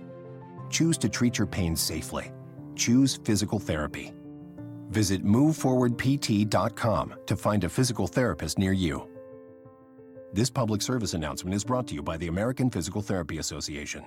Choose to treat your pain safely. Choose physical therapy. Visit moveforwardpt.com to find a physical therapist near you. This public service announcement is brought to you by the American Physical Therapy Association.